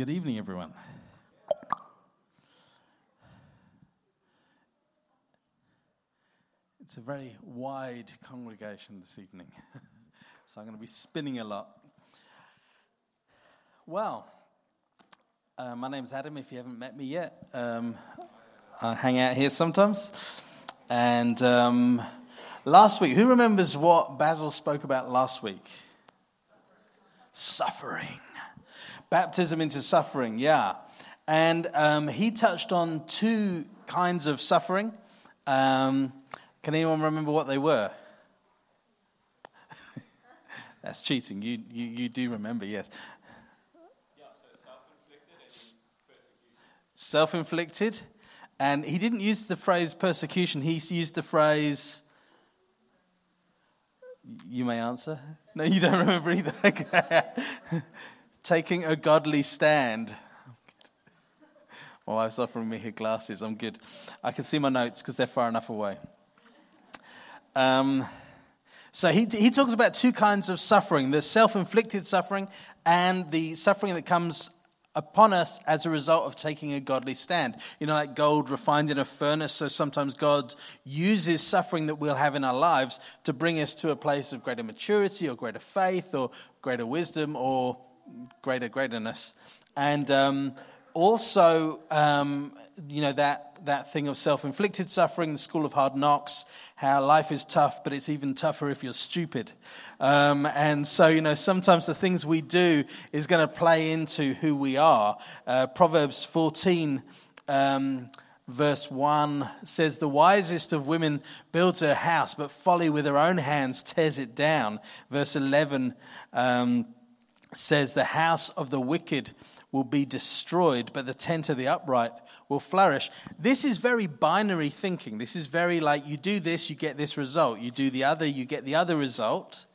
Good evening, everyone. It's a very wide congregation this evening, so I'm going to be spinning a lot. Well, uh, my name's Adam, if you haven't met me yet. Um, I hang out here sometimes. And um, last week, who remembers what Basil spoke about last week? Suffering. Baptism into suffering, yeah. And um, he touched on two kinds of suffering. Um, can anyone remember what they were? That's cheating. You, you, you do remember, yes. Yeah, so self inflicted. And he didn't use the phrase persecution, he used the phrase. You may answer. No, you don't remember either. Taking a godly stand. My wife's offering me her glasses. I'm good. I can see my notes because they're far enough away. Um, so he, he talks about two kinds of suffering the self inflicted suffering and the suffering that comes upon us as a result of taking a godly stand. You know, like gold refined in a furnace, so sometimes God uses suffering that we'll have in our lives to bring us to a place of greater maturity or greater faith or greater wisdom or greater greaterness. And um, also, um, you know, that, that thing of self inflicted suffering, the school of hard knocks, how life is tough, but it's even tougher if you're stupid. Um, and so, you know, sometimes the things we do is going to play into who we are. Uh, Proverbs 14. Um, verse 1 says, The wisest of women builds her house, but folly with her own hands tears it down. Verse 11 um, says, The house of the wicked will be destroyed, but the tent of the upright will flourish. This is very binary thinking. This is very like you do this, you get this result. You do the other, you get the other result.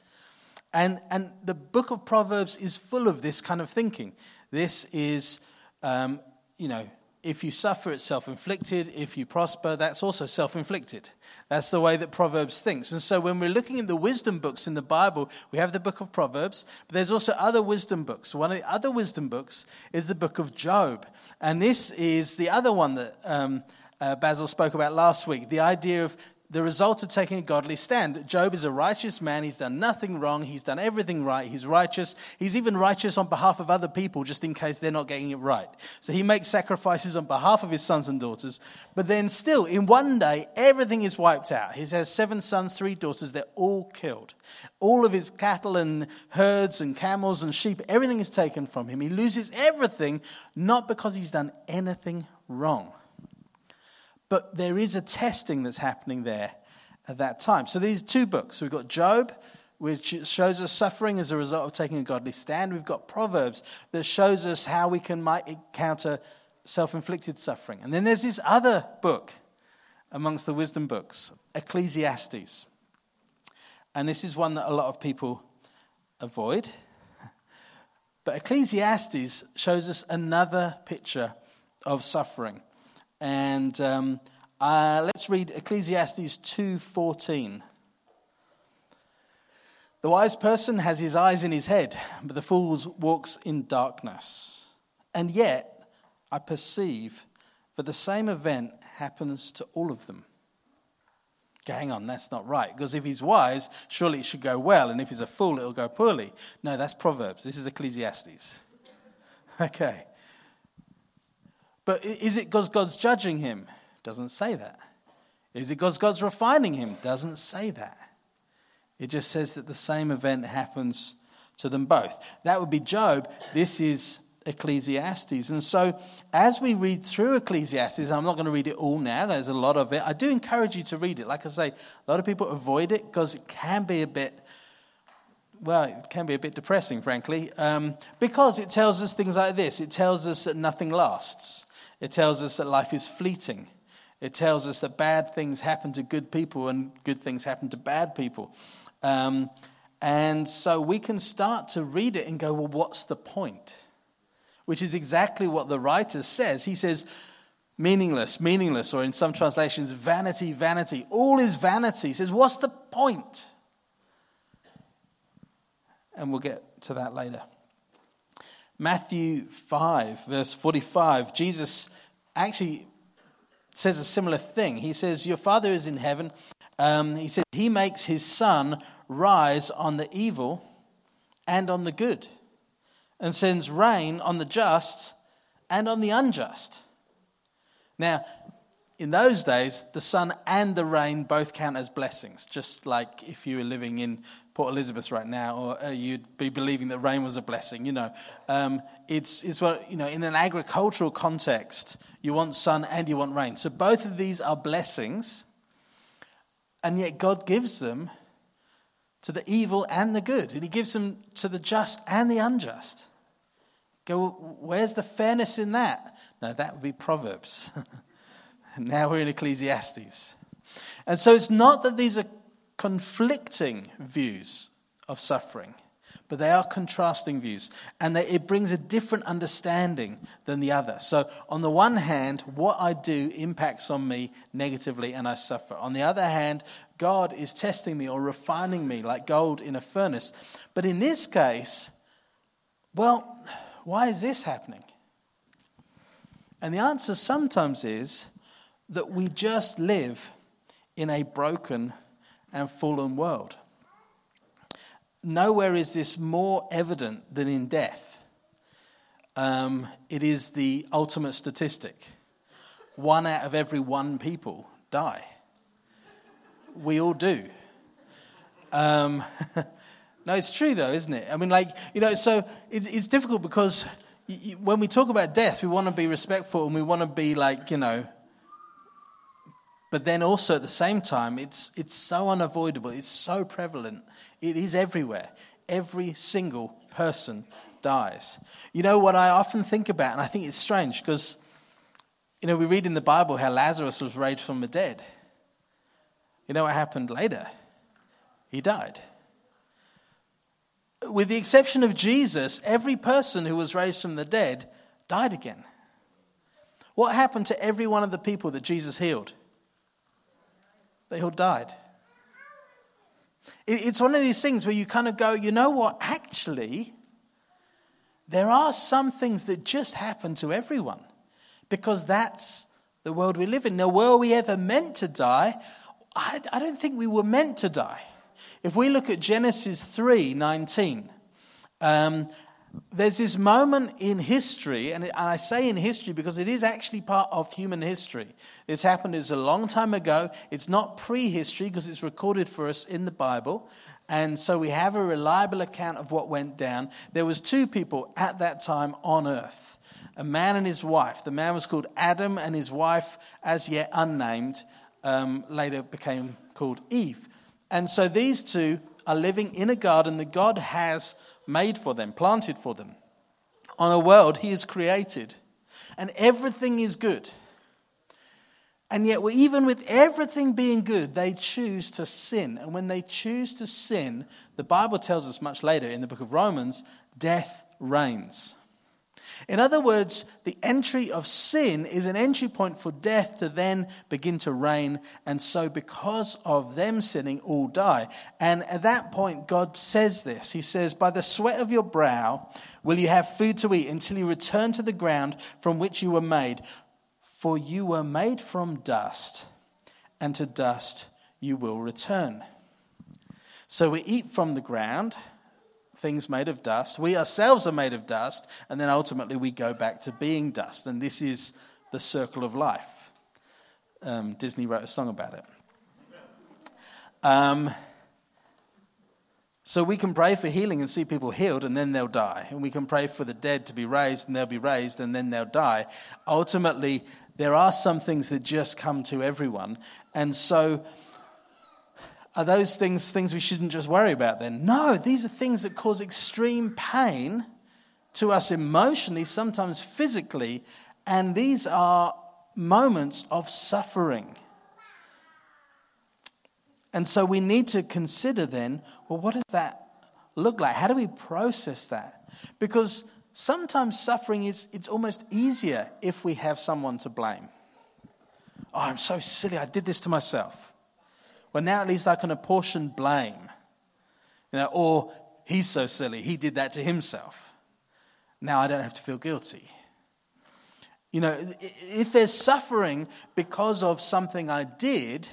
And, and the book of Proverbs is full of this kind of thinking. This is, um, you know, if you suffer, it's self inflicted. If you prosper, that's also self inflicted. That's the way that Proverbs thinks. And so when we're looking at the wisdom books in the Bible, we have the book of Proverbs, but there's also other wisdom books. One of the other wisdom books is the book of Job. And this is the other one that um, uh, Basil spoke about last week the idea of the result of taking a godly stand. Job is a righteous man. He's done nothing wrong. He's done everything right. He's righteous. He's even righteous on behalf of other people just in case they're not getting it right. So he makes sacrifices on behalf of his sons and daughters. But then still, in one day, everything is wiped out. He has seven sons, three daughters. They're all killed. All of his cattle and herds and camels and sheep, everything is taken from him. He loses everything, not because he's done anything wrong. But there is a testing that's happening there at that time. So these two books we've got Job, which shows us suffering as a result of taking a godly stand. We've got Proverbs that shows us how we can might encounter self inflicted suffering. And then there's this other book amongst the wisdom books, Ecclesiastes. And this is one that a lot of people avoid. But Ecclesiastes shows us another picture of suffering. And um, uh, let's read Ecclesiastes 2:14. The wise person has his eyes in his head, but the fool walks in darkness. And yet, I perceive that the same event happens to all of them. hang on, that's not right. Because if he's wise, surely it should go well. And if he's a fool, it'll go poorly. No, that's Proverbs. This is Ecclesiastes. Okay. But is it because God's judging him? Doesn't say that. Is it because God's refining him? Doesn't say that. It just says that the same event happens to them both. That would be Job. This is Ecclesiastes. And so, as we read through Ecclesiastes, I'm not going to read it all now, there's a lot of it. I do encourage you to read it. Like I say, a lot of people avoid it because it can be a bit, well, it can be a bit depressing, frankly, um, because it tells us things like this it tells us that nothing lasts. It tells us that life is fleeting. It tells us that bad things happen to good people and good things happen to bad people. Um, and so we can start to read it and go, well, what's the point? Which is exactly what the writer says. He says, meaningless, meaningless, or in some translations, vanity, vanity. All is vanity. He says, what's the point? And we'll get to that later. Matthew 5, verse 45, Jesus actually says a similar thing. He says, Your Father is in heaven. Um, he says, He makes His sun rise on the evil and on the good, and sends rain on the just and on the unjust. Now, in those days, the sun and the rain both count as blessings, just like if you were living in Port Elizabeth right now, or uh, you'd be believing that rain was a blessing. You know, um, it's, it's what, you know, in an agricultural context, you want sun and you want rain. So both of these are blessings, and yet God gives them to the evil and the good, and He gives them to the just and the unjust. Go, where's the fairness in that? No, that would be Proverbs. now we're in Ecclesiastes. And so it's not that these are conflicting views of suffering, but they are contrasting views. And they, it brings a different understanding than the other. So, on the one hand, what I do impacts on me negatively and I suffer. On the other hand, God is testing me or refining me like gold in a furnace. But in this case, well, why is this happening? And the answer sometimes is that we just live in a broken and fallen world. Nowhere is this more evident than in death. Um, it is the ultimate statistic. One out of every one people die. We all do. Um, no, it's true though, isn't it? I mean, like, you know, so it's, it's difficult because when we talk about death, we want to be respectful and we want to be like, you know, but then also at the same time, it's, it's so unavoidable, it's so prevalent, it is everywhere. Every single person dies. You know what I often think about, and I think it's strange because, you know, we read in the Bible how Lazarus was raised from the dead. You know what happened later? He died. With the exception of Jesus, every person who was raised from the dead died again. What happened to every one of the people that Jesus healed? They all died. It's one of these things where you kind of go, you know what, actually, there are some things that just happen to everyone because that's the world we live in. Now, were we ever meant to die? I, I don't think we were meant to die. If we look at Genesis 3 19, um, there's this moment in history, and I say in history because it is actually part of human history. This happened is a long time ago. It's not prehistory because it's recorded for us in the Bible, and so we have a reliable account of what went down. There was two people at that time on earth, a man and his wife. The man was called Adam, and his wife, as yet unnamed, um, later became called Eve. And so these two are living in a garden that God has made for them, planted for them, on a world He has created. And everything is good. And yet, even with everything being good, they choose to sin. And when they choose to sin, the Bible tells us much later in the book of Romans, death reigns. In other words, the entry of sin is an entry point for death to then begin to reign. And so, because of them sinning, all die. And at that point, God says this He says, By the sweat of your brow will you have food to eat until you return to the ground from which you were made. For you were made from dust, and to dust you will return. So we eat from the ground things made of dust. We ourselves are made of dust, and then ultimately we go back to being dust. And this is the circle of life. Um, Disney wrote a song about it. Um, so we can pray for healing and see people healed, and then they'll die. And we can pray for the dead to be raised, and they'll be raised, and then they'll die. Ultimately, there are some things that just come to everyone. And so are those things things we shouldn't just worry about then? No, these are things that cause extreme pain to us emotionally, sometimes physically, and these are moments of suffering. And so we need to consider then well, what does that look like? How do we process that? Because sometimes suffering is it's almost easier if we have someone to blame. Oh, I'm so silly, I did this to myself. Well, now at least I can apportion blame. You know, or he's so silly, he did that to himself. now I don't have to feel guilty. You know, if there's suffering because of something I did,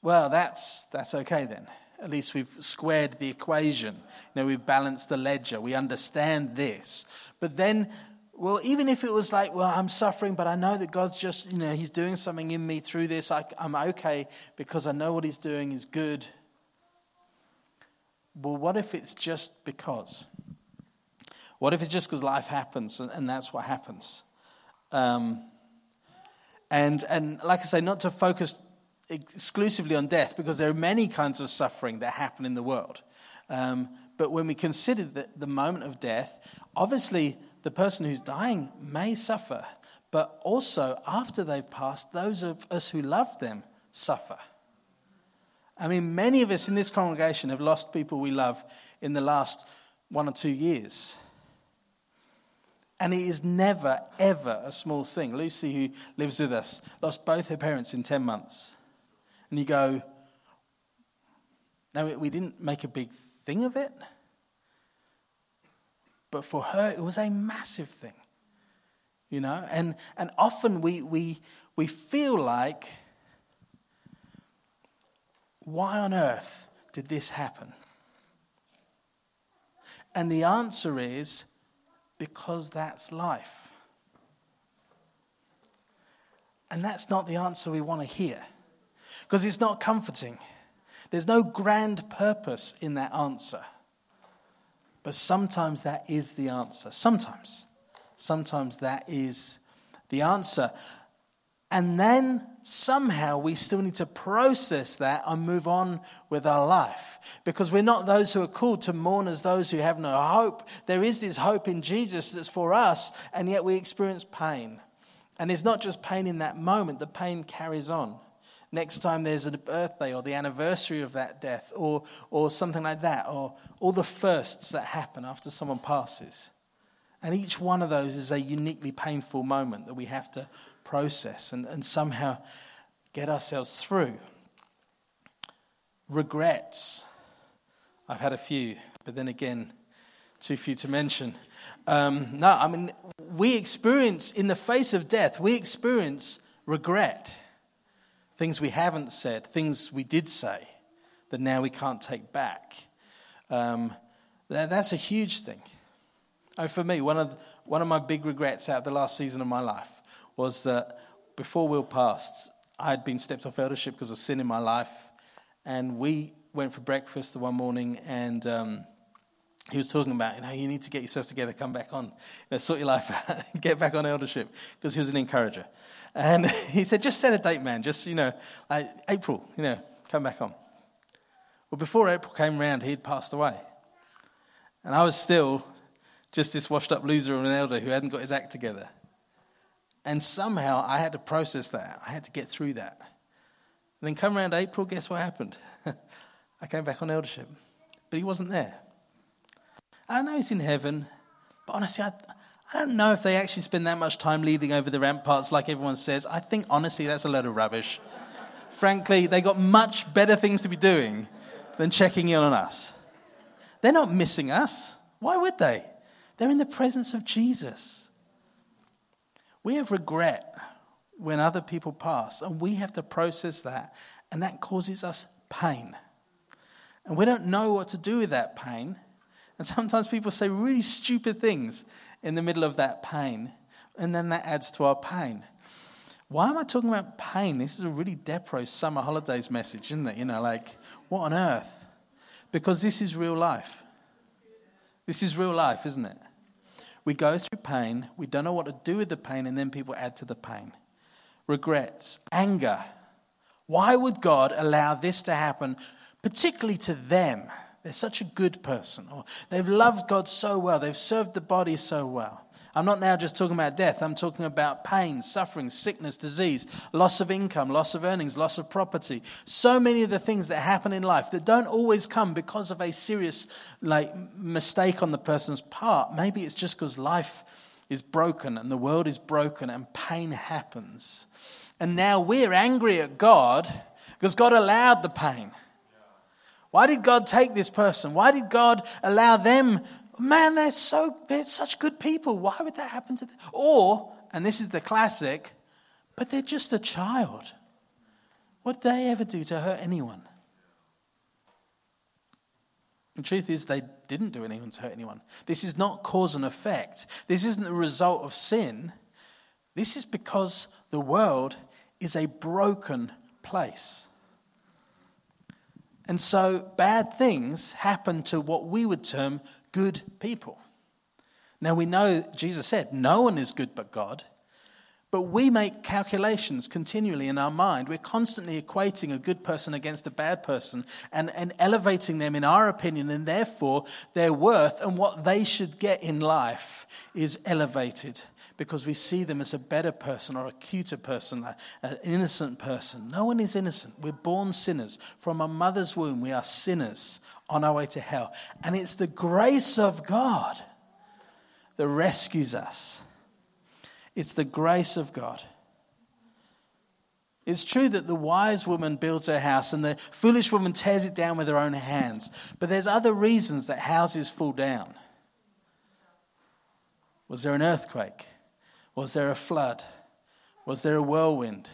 well, that's, that's okay then. At least we've squared the equation. You know, we've balanced the ledger. We understand this. But then, well, even if it was like, well, I'm suffering, but I know that God's just, you know, He's doing something in me through this, I, I'm okay because I know what He's doing is good. Well, what if it's just because? What if it's just because life happens and, and, that's what happens? Um, and, and like I say, not to focus exclusively on death because there are many kinds of suffering that happen in the world. Um, but when we consider the, the moment of death, obviously the person who's dying may suffer, but also after they've passed, those of us who love them suffer. I mean, many of us in this congregation have lost people we love in the last one or two years. And it is never, ever a small thing. Lucy, who lives with us, lost both her parents in 10 months. And you go, no, we didn't make a big thing of it. But for her, it was a massive thing. You know? And, and often we, we, we feel like, why on earth did this happen? And the answer is because that's life. And that's not the answer we want to hear because it's not comforting. There's no grand purpose in that answer. But sometimes that is the answer. Sometimes. Sometimes that is the answer. And then somehow we still need to process that and move on with our life. Because we're not those who are called to mourn as those who have no hope. There is this hope in Jesus that's for us, and yet we experience pain. And it's not just pain in that moment, the pain carries on. Next time there's a birthday or the anniversary of that death or, or something like that, or all the firsts that happen after someone passes. And each one of those is a uniquely painful moment that we have to process and, and somehow get ourselves through. Regrets. I've had a few, but then again, too few to mention. Um, no, I mean, we experience, in the face of death, we experience regret. Things we haven't said, things we did say that now we can't take back. Um, that, that's a huge thing. Oh, for me, one of, one of my big regrets out the last season of my life was that before Will passed, I had been stepped off eldership because of sin in my life. And we went for breakfast the one morning, and um, he was talking about, you know, you need to get yourself together, come back on, you know, sort your life out, get back on eldership, because he was an encourager. And he said, just set a date, man, just, you know, April, you know, come back on. Well, before April came round, he'd passed away. And I was still just this washed up loser of an elder who hadn't got his act together. And somehow I had to process that. I had to get through that. And then come around April, guess what happened? I came back on eldership. But he wasn't there. I know he's in heaven, but honestly, I, I don't know if they actually spend that much time leading over the ramparts like everyone says. I think, honestly, that's a load of rubbish. Frankly, they got much better things to be doing than checking in on us. They're not missing us. Why would they? They're in the presence of Jesus. We have regret when other people pass, and we have to process that, and that causes us pain. And we don't know what to do with that pain. And sometimes people say really stupid things in the middle of that pain, and then that adds to our pain. Why am I talking about pain? This is a really depro summer holidays message, isn't it? You know, like, what on earth? Because this is real life. This is real life, isn't it? We go through pain, we don't know what to do with the pain, and then people add to the pain. Regrets, anger. Why would God allow this to happen, particularly to them? They're such a good person, or they've loved God so well, they've served the body so well. I'm not now just talking about death, I'm talking about pain, suffering, sickness, disease, loss of income, loss of earnings, loss of property. So many of the things that happen in life that don't always come because of a serious like mistake on the person's part. Maybe it's just because life is broken and the world is broken and pain happens. And now we're angry at God because God allowed the pain. Why did God take this person? Why did God allow them man, they're so they're such good people. Why would that happen to them? Or, and this is the classic, but they're just a child. What did they ever do to hurt anyone? The truth is, they didn't do anyone to hurt anyone. This is not cause and effect. This isn't the result of sin. This is because the world is a broken place. And so bad things happen to what we would term good people. Now we know, Jesus said, no one is good but God. But we make calculations continually in our mind. We're constantly equating a good person against a bad person and, and elevating them in our opinion, and therefore their worth and what they should get in life is elevated because we see them as a better person or a cuter person, an innocent person. No one is innocent. We're born sinners. From a mother's womb, we are sinners on our way to hell. And it's the grace of God that rescues us. It's the grace of God. It's true that the wise woman builds her house and the foolish woman tears it down with her own hands. But there's other reasons that houses fall down. Was there an earthquake? Was there a flood? Was there a whirlwind?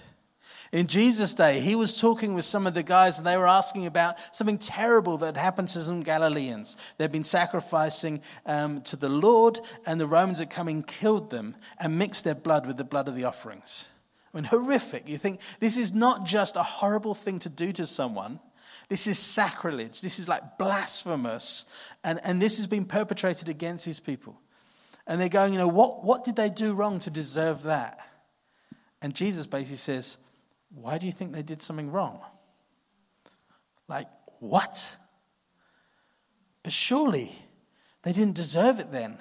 In Jesus' day, he was talking with some of the guys, and they were asking about something terrible that happened to some Galileans. They'd been sacrificing um, to the Lord, and the Romans had come and killed them and mixed their blood with the blood of the offerings. I mean, horrific. You think this is not just a horrible thing to do to someone. This is sacrilege. This is like blasphemous. And, and this has been perpetrated against these people. And they're going, you know, what, what did they do wrong to deserve that? And Jesus basically says, why do you think they did something wrong? Like, what? But surely they didn't deserve it then.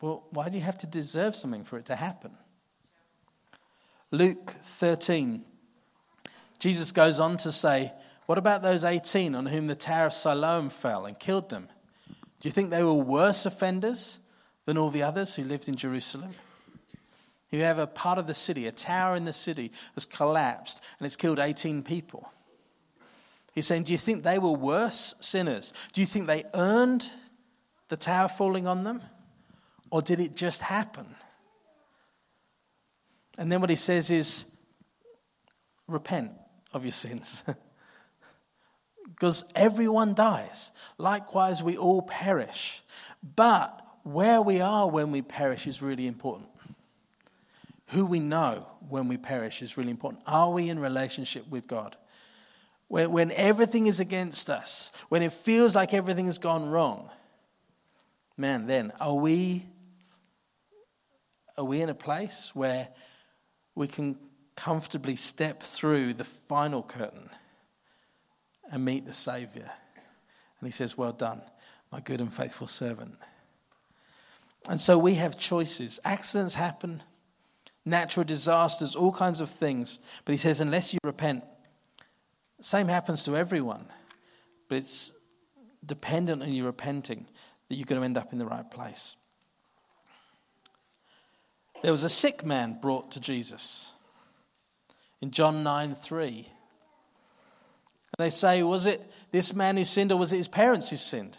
Well, why do you have to deserve something for it to happen? Luke 13, Jesus goes on to say, What about those 18 on whom the Tower of Siloam fell and killed them? Do you think they were worse offenders than all the others who lived in Jerusalem? You have a part of the city, a tower in the city has collapsed and it's killed 18 people. He's saying, Do you think they were worse sinners? Do you think they earned the tower falling on them? Or did it just happen? And then what he says is, Repent of your sins. because everyone dies. Likewise, we all perish. But where we are when we perish is really important. Who we know when we perish is really important. Are we in relationship with God? When, when everything is against us, when it feels like everything has gone wrong, man, then are we are we in a place where we can comfortably step through the final curtain and meet the Savior? And he says, Well done, my good and faithful servant. And so we have choices. Accidents happen, natural disasters, all kinds of things. But he says, unless you repent, same happens to everyone. But it's dependent on you repenting that you're going to end up in the right place. There was a sick man brought to Jesus in John 9 3. And they say, Was it this man who sinned or was it his parents who sinned?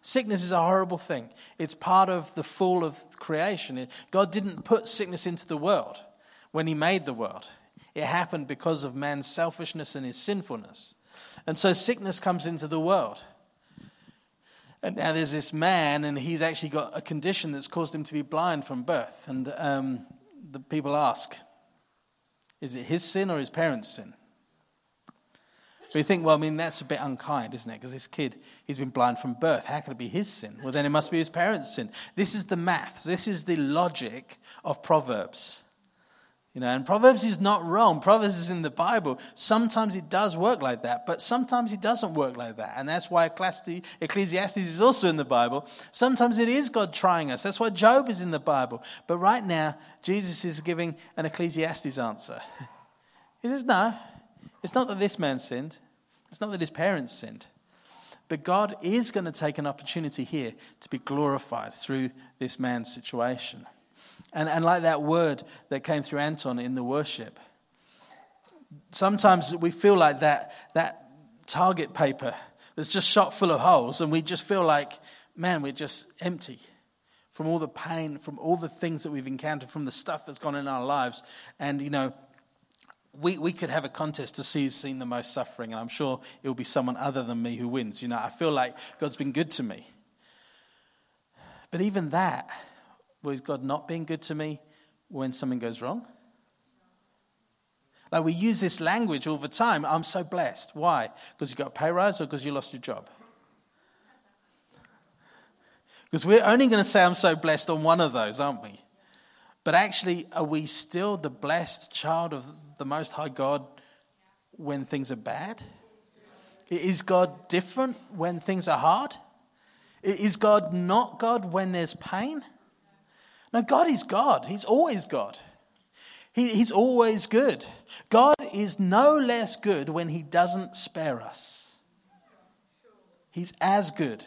Sickness is a horrible thing. It's part of the fall of creation. God didn't put sickness into the world when He made the world, it happened because of man's selfishness and his sinfulness. And so sickness comes into the world. And now there's this man, and he's actually got a condition that's caused him to be blind from birth. And um, the people ask, is it his sin or his parents' sin? We think, well, I mean, that's a bit unkind, isn't it? Because this kid, he's been blind from birth. How can it be his sin? Well, then it must be his parents' sin. This is the maths. This is the logic of Proverbs. You know, and Proverbs is not wrong. Proverbs is in the Bible. Sometimes it does work like that, but sometimes it doesn't work like that. And that's why Ecclesiastes is also in the Bible. Sometimes it is God trying us. That's why Job is in the Bible. But right now, Jesus is giving an Ecclesiastes answer. He says, no, it's not that this man sinned, it's not that his parents sinned. But God is going to take an opportunity here to be glorified through this man's situation. And, and like that word that came through Anton in the worship, sometimes we feel like that, that target paper that's just shot full of holes, and we just feel like, man, we're just empty from all the pain, from all the things that we've encountered, from the stuff that's gone in our lives. And, you know, we, we could have a contest to see who's seen the most suffering, and I'm sure it will be someone other than me who wins. You know, I feel like God's been good to me. But even that, was God not being good to me when something goes wrong? Like we use this language all the time. I'm so blessed. Why? Because you got a pay rise or because you lost your job? Because we're only going to say I'm so blessed on one of those, aren't we? But actually, are we still the blessed child of the Most High God when things are bad? Is God different when things are hard? Is God not God when there's pain? No, God is God. He's always God. He, he's always good. God is no less good when He doesn't spare us. He's as good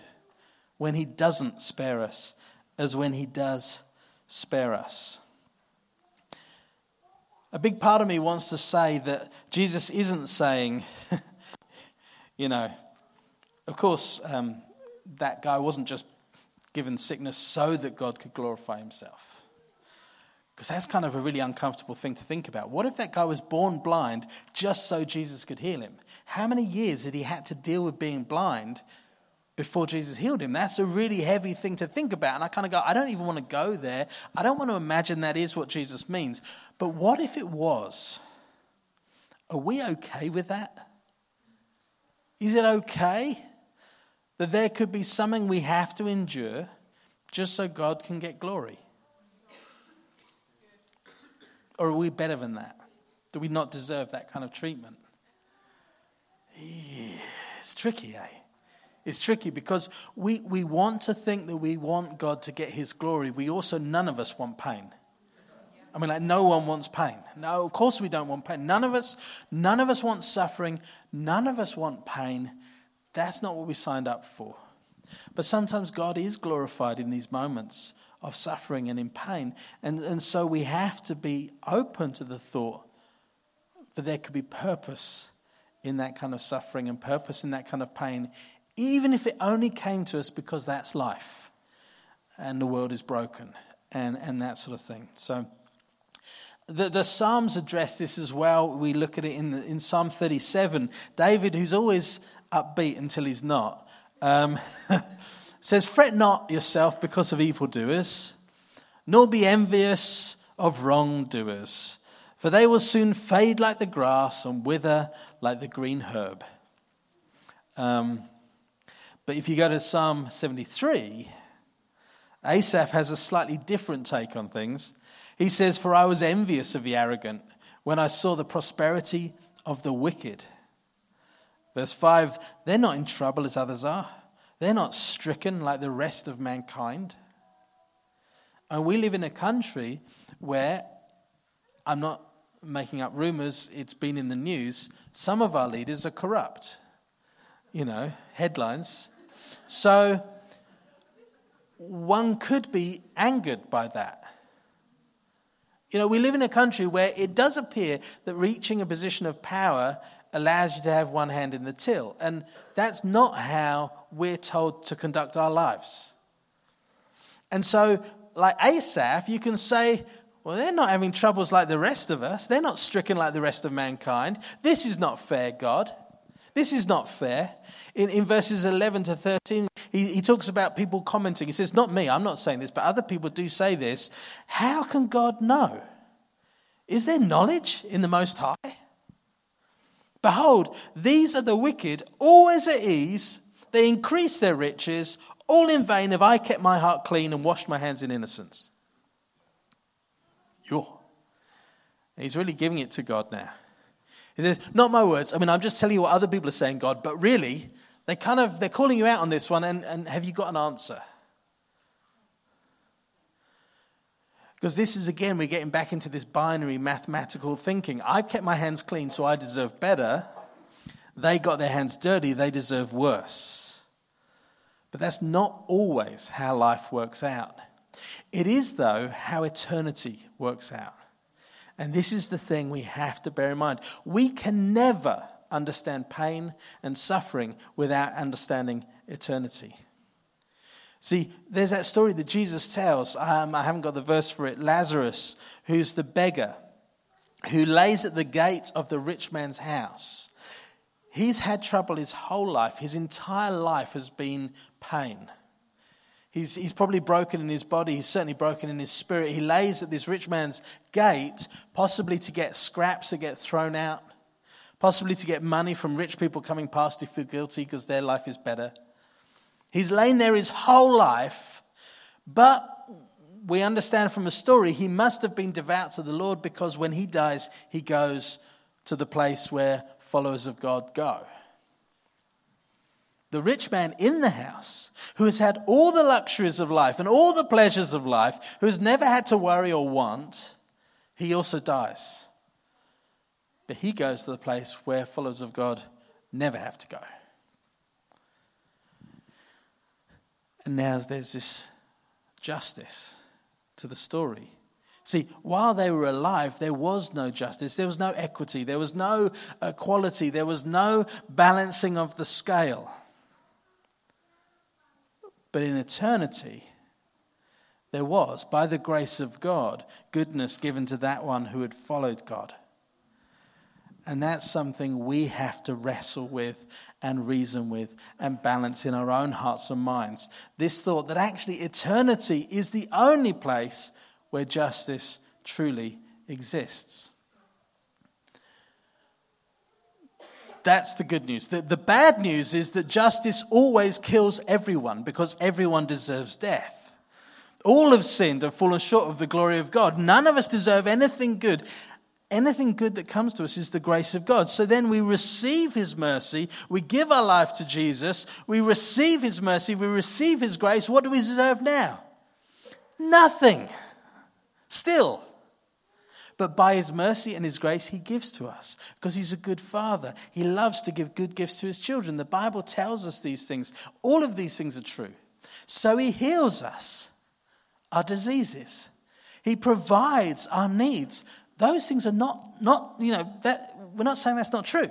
when He doesn't spare us as when He does spare us. A big part of me wants to say that Jesus isn't saying, you know, of course, um, that guy wasn't just given sickness so that God could glorify himself. Because that's kind of a really uncomfortable thing to think about. What if that guy was born blind just so Jesus could heal him? How many years did he had to deal with being blind before Jesus healed him? That's a really heavy thing to think about. And I kind of go, I don't even want to go there. I don't want to imagine that is what Jesus means. But what if it was? Are we okay with that? Is it okay that there could be something we have to endure just so God can get glory? Or are we better than that? Do we not deserve that kind of treatment? Yeah, it's tricky, eh? It's tricky because we, we want to think that we want God to get his glory. We also, none of us want pain. I mean, like, no one wants pain. No, of course we don't want pain. None of us, none of us want suffering. None of us want pain. That's not what we signed up for. But sometimes God is glorified in these moments of suffering and in pain. And, and so we have to be open to the thought that there could be purpose in that kind of suffering and purpose in that kind of pain, even if it only came to us because that's life and the world is broken and, and that sort of thing. So the, the Psalms address this as well. We look at it in, the, in Psalm 37. David, who's always upbeat until he's not, um, says, Fret not yourself because of evildoers, nor be envious of wrongdoers, for they will soon fade like the grass and wither like the green herb. Um, but if you go to Psalm 73, Asaph has a slightly different take on things. He says, For I was envious of the arrogant when I saw the prosperity of the wicked. Verse 5 They're not in trouble as others are, they're not stricken like the rest of mankind. And we live in a country where, I'm not making up rumors, it's been in the news, some of our leaders are corrupt. You know, headlines. So one could be angered by that. You know, we live in a country where it does appear that reaching a position of power allows you to have one hand in the till. And that's not how we're told to conduct our lives. And so, like Asaph, you can say, well, they're not having troubles like the rest of us. They're not stricken like the rest of mankind. This is not fair, God. This is not fair. In, in verses 11 to 13, he, he talks about people commenting. He says, Not me, I'm not saying this, but other people do say this. How can God know? Is there knowledge in the Most High? Behold, these are the wicked, always at ease. They increase their riches. All in vain have I kept my heart clean and washed my hands in innocence. Yo. He's really giving it to God now. He says, Not my words. I mean, I'm just telling you what other people are saying, God, but really, they kind of they're calling you out on this one, and, and have you got an answer? Because this is again, we're getting back into this binary mathematical thinking. I've kept my hands clean, so I deserve better. They got their hands dirty, they deserve worse. But that's not always how life works out. It is, though, how eternity works out. And this is the thing we have to bear in mind. We can never understand pain and suffering without understanding eternity. See, there's that story that Jesus tells. Um, I haven't got the verse for it. Lazarus, who's the beggar, who lays at the gate of the rich man's house. He's had trouble his whole life. His entire life has been pain. He's, he's probably broken in his body. He's certainly broken in his spirit. He lays at this rich man's gate, possibly to get scraps that get thrown out, possibly to get money from rich people coming past who feel guilty because their life is better. He's lain there his whole life, but we understand from the story he must have been devout to the Lord because when he dies, he goes to the place where followers of God go. The rich man in the house, who has had all the luxuries of life and all the pleasures of life, who has never had to worry or want, he also dies. But he goes to the place where followers of God never have to go. And now there's this justice to the story. See, while they were alive, there was no justice, there was no equity, there was no equality, there was no balancing of the scale. But in eternity, there was, by the grace of God, goodness given to that one who had followed God. And that's something we have to wrestle with and reason with and balance in our own hearts and minds. This thought that actually eternity is the only place where justice truly exists. That's the good news. The, the bad news is that justice always kills everyone because everyone deserves death. All have sinned and fallen short of the glory of God. None of us deserve anything good anything good that comes to us is the grace of God. So then we receive His mercy, we give our life to Jesus, we receive His mercy, we receive His grace. What do we deserve now? Nothing. Still. But by His mercy and His grace, He gives to us because He's a good Father. He loves to give good gifts to His children. The Bible tells us these things. All of these things are true. So He heals us, our diseases. He provides our needs. Those things are not, not you know, that, we're not saying that's not true.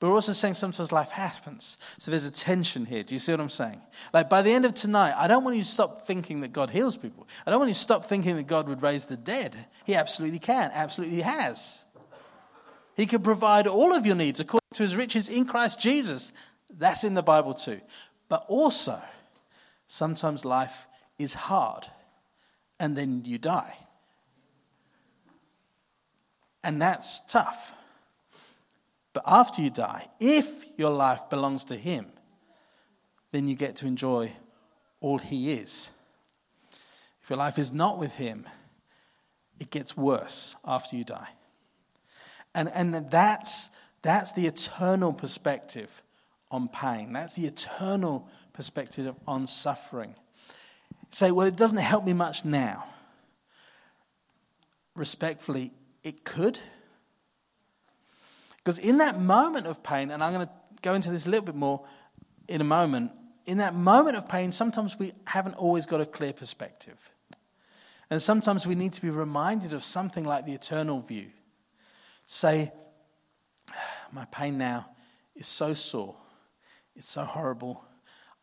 But we're also saying sometimes life happens. So there's a tension here. Do you see what I'm saying? Like by the end of tonight, I don't want you to stop thinking that God heals people. I don't want you to stop thinking that God would raise the dead. He absolutely can, absolutely has. He can provide all of your needs according to his riches in Christ Jesus. That's in the Bible too. But also, sometimes life is hard and then you die. And that's tough. But after you die, if your life belongs to Him, then you get to enjoy all He is. If your life is not with Him, it gets worse after you die. And, and that's, that's the eternal perspective on pain. That's the eternal perspective on suffering. Say, well, it doesn't help me much now. Respectfully, it could. Because in that moment of pain, and I'm going to go into this a little bit more in a moment, in that moment of pain, sometimes we haven't always got a clear perspective. And sometimes we need to be reminded of something like the eternal view. Say, ah, my pain now is so sore, it's so horrible,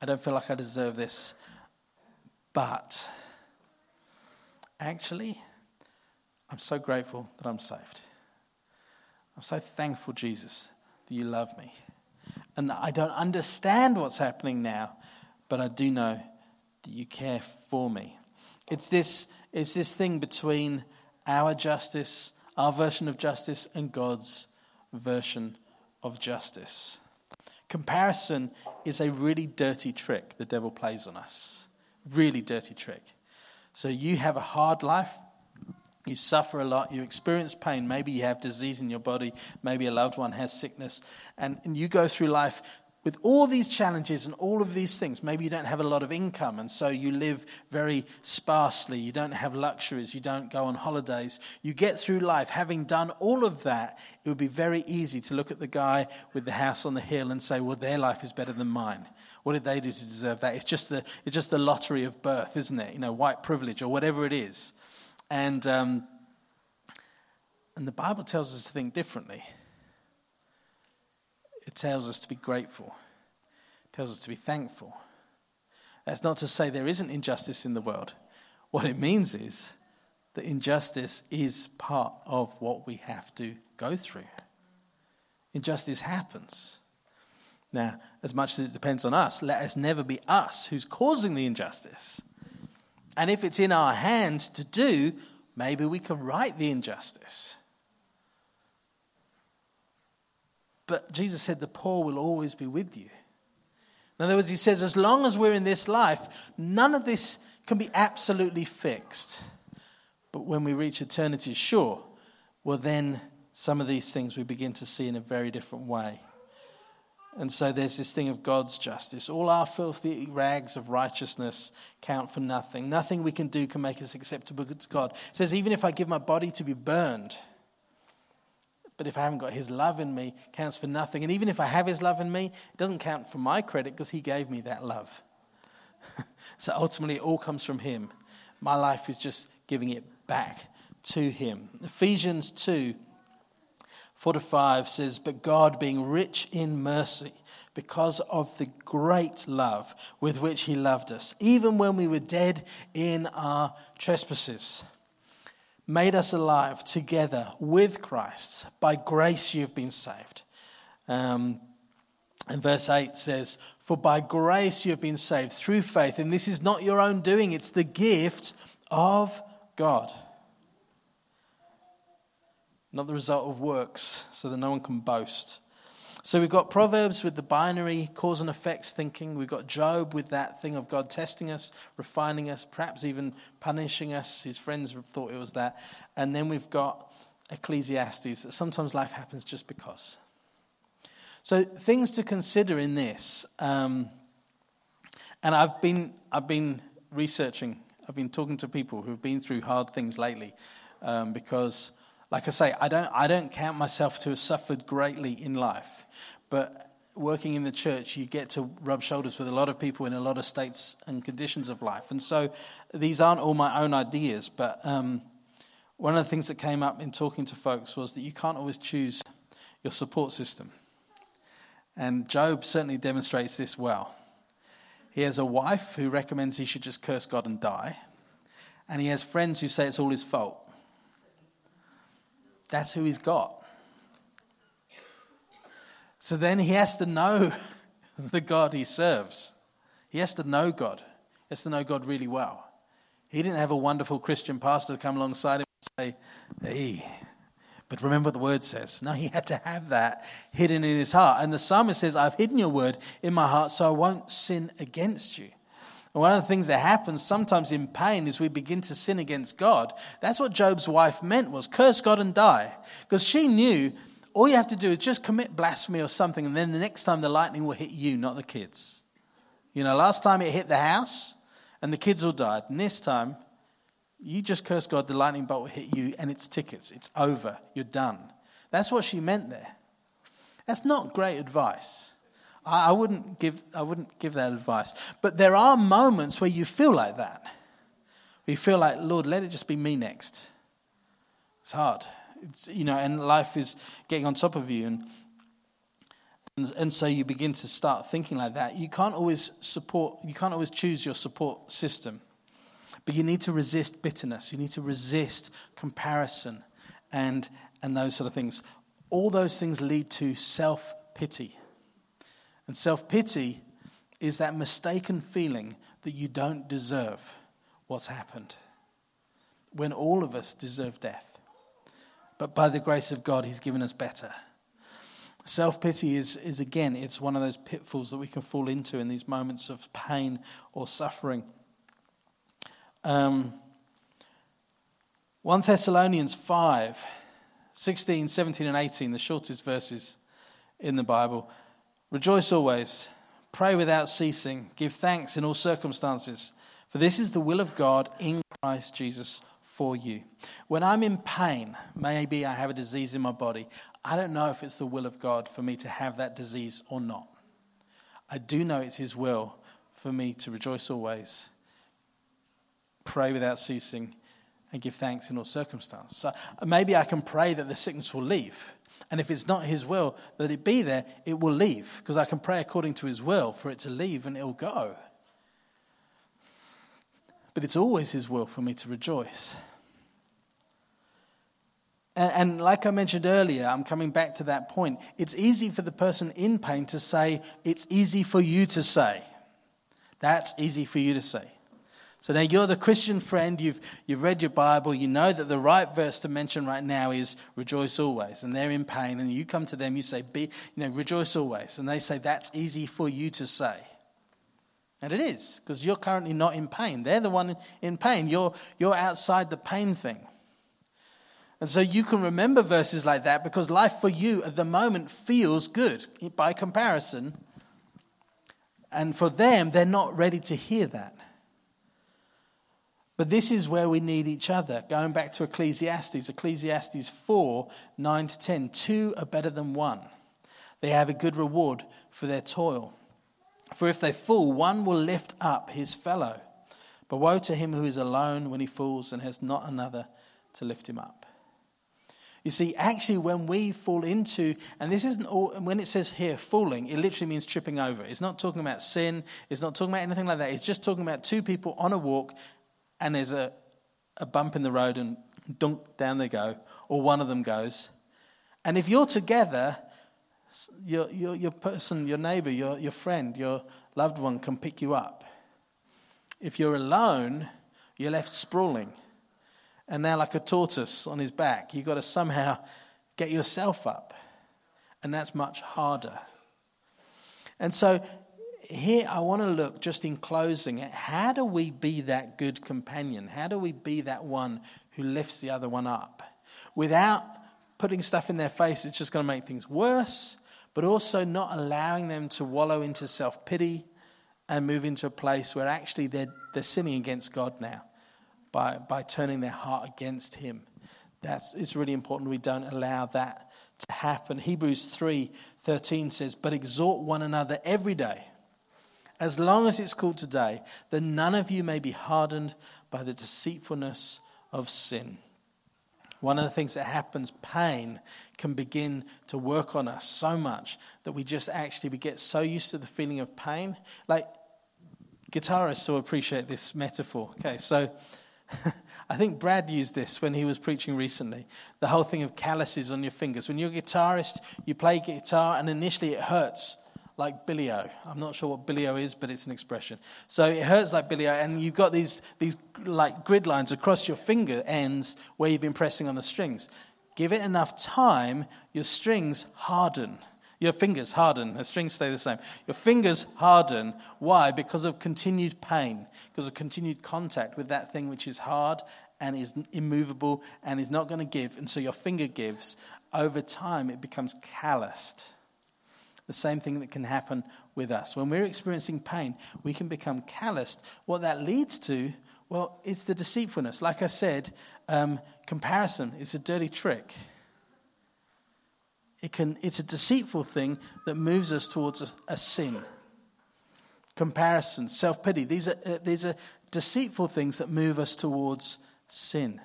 I don't feel like I deserve this. But actually, I'm so grateful that I'm saved. I'm so thankful, Jesus, that you love me. And I don't understand what's happening now, but I do know that you care for me. It's this, it's this thing between our justice, our version of justice, and God's version of justice. Comparison is a really dirty trick the devil plays on us. Really dirty trick. So you have a hard life, you suffer a lot, you experience pain, maybe you have disease in your body, maybe a loved one has sickness, and, and you go through life with all these challenges and all of these things. Maybe you don't have a lot of income, and so you live very sparsely. You don't have luxuries. You don't go on holidays. You get through life having done all of that. It would be very easy to look at the guy with the house on the hill and say, Well, their life is better than mine. What did they do to deserve that? It's just the, it's just the lottery of birth, isn't it? You know, white privilege or whatever it is. And, um, and the Bible tells us to think differently. It tells us to be grateful, it tells us to be thankful. That's not to say there isn't injustice in the world. What it means is that injustice is part of what we have to go through. Injustice happens. Now, as much as it depends on us, let us never be us who's causing the injustice. And if it's in our hands to do, maybe we can right the injustice. But Jesus said, The poor will always be with you. In other words, he says, as long as we're in this life, none of this can be absolutely fixed. But when we reach eternity, sure, well, then some of these things we begin to see in a very different way. And so there's this thing of God's justice. All our filthy rags of righteousness count for nothing. Nothing we can do can make us acceptable to God. It says, even if I give my body to be burned, but if I haven't got his love in me, counts for nothing. And even if I have his love in me, it doesn't count for my credit because he gave me that love. so ultimately, it all comes from him. My life is just giving it back to him. Ephesians 2 4 to 5 says, But God, being rich in mercy, because of the great love with which he loved us, even when we were dead in our trespasses made us alive together with Christ. By grace you've been saved. Um, and verse 8 says, For by grace you have been saved through faith, and this is not your own doing, it's the gift of God. Not the result of works, so that no one can boast. So we've got Proverbs with the binary cause and effects thinking. We've got Job with that thing of God testing us, refining us, perhaps even punishing us. His friends thought it was that. And then we've got Ecclesiastes that sometimes life happens just because. So things to consider in this. Um, and I've been, I've been researching, I've been talking to people who've been through hard things lately um, because like I say, I don't, I don't count myself to have suffered greatly in life, but working in the church, you get to rub shoulders with a lot of people in a lot of states and conditions of life. And so these aren't all my own ideas, but um, one of the things that came up in talking to folks was that you can't always choose your support system. And Job certainly demonstrates this well. He has a wife who recommends he should just curse God and die, and he has friends who say it's all his fault. That's who he's got. So then he has to know the God he serves. He has to know God. He has to know God really well. He didn't have a wonderful Christian pastor come alongside him and say, Hey, but remember what the word says. No, he had to have that hidden in his heart. And the psalmist says, I've hidden your word in my heart so I won't sin against you. And one of the things that happens sometimes in pain is we begin to sin against God. That's what Job's wife meant was curse God and die. Because she knew all you have to do is just commit blasphemy or something, and then the next time the lightning will hit you, not the kids. You know, last time it hit the house and the kids all died. And this time, you just curse God, the lightning bolt will hit you, and it's tickets. It's over. You're done. That's what she meant there. That's not great advice. I, wouldn't give, I wouldn't give that advice. But there are moments where you feel like that. You feel like, Lord, let it just be me next. It's hard. It's, you know, and life is getting on top of you. And, and, and so you begin to start thinking like that. You can't always support, you can't always choose your support system. But you need to resist bitterness. You need to resist comparison and, and those sort of things. All those things lead to self pity. And self pity is that mistaken feeling that you don't deserve what's happened when all of us deserve death. But by the grace of God, He's given us better. Self pity is, is, again, it's one of those pitfalls that we can fall into in these moments of pain or suffering. Um, 1 Thessalonians 5 16, 17, and 18, the shortest verses in the Bible. Rejoice always, pray without ceasing, give thanks in all circumstances, for this is the will of God in Christ Jesus for you. When I'm in pain, maybe I have a disease in my body, I don't know if it's the will of God for me to have that disease or not. I do know it's His will for me to rejoice always, pray without ceasing, and give thanks in all circumstances. So uh, maybe I can pray that the sickness will leave. And if it's not His will that it be there, it will leave because I can pray according to His will for it to leave and it'll go. but it's always His will for me to rejoice. And, and, like I mentioned earlier, I'm coming back to that point. It's easy for the person in pain to say, it's easy for you to say. That's easy for you to say. So now you're the Christian friend, you've, you've read your Bible, you know that the right verse to mention right now is rejoice always. And they're in pain, and you come to them, you say, Be, you know, rejoice always. And they say, that's easy for you to say. And it is, because you're currently not in pain. They're the one in pain. You're, you're outside the pain thing. And so you can remember verses like that because life for you at the moment feels good by comparison. And for them, they're not ready to hear that. But this is where we need each other. Going back to Ecclesiastes, Ecclesiastes 4 9 to 10. Two are better than one. They have a good reward for their toil. For if they fall, one will lift up his fellow. But woe to him who is alone when he falls and has not another to lift him up. You see, actually, when we fall into, and this isn't all, when it says here falling, it literally means tripping over. It's not talking about sin, it's not talking about anything like that. It's just talking about two people on a walk and there's a, a bump in the road and dunk, down they go, or one of them goes. And if you're together, your, your, your person, your neighbor, your, your friend, your loved one can pick you up. If you're alone, you're left sprawling. And now, like a tortoise on his back, you've got to somehow get yourself up. And that's much harder. And so, here I want to look just in closing at how do we be that good companion? How do we be that one who lifts the other one up? Without putting stuff in their face, it's just going to make things worse, but also not allowing them to wallow into self pity and move into a place where actually they're, they're sinning against God now by, by turning their heart against Him. That's, it's really important we don't allow that to happen. Hebrews 3 13 says, But exhort one another every day as long as it's called today, that none of you may be hardened by the deceitfulness of sin. One of the things that happens, pain can begin to work on us so much that we just actually we get so used to the feeling of pain. Like guitarists will appreciate this metaphor. Okay, so I think Brad used this when he was preaching recently. The whole thing of calluses on your fingers. When you're a guitarist, you play guitar and initially it hurts like bilio. I'm not sure what bilio is, but it's an expression. So it hurts like bilio, and you've got these, these like grid lines across your finger ends where you've been pressing on the strings. Give it enough time, your strings harden. Your fingers harden. The strings stay the same. Your fingers harden. Why? Because of continued pain, because of continued contact with that thing which is hard and is immovable and is not going to give. And so your finger gives. Over time, it becomes calloused the same thing that can happen with us. When we're experiencing pain, we can become calloused. What that leads to, well, it's the deceitfulness. Like I said, um, comparison is a dirty trick. It can, it's a deceitful thing that moves us towards a, a sin. Comparison, self pity, these are, uh, these are deceitful things that move us towards sin.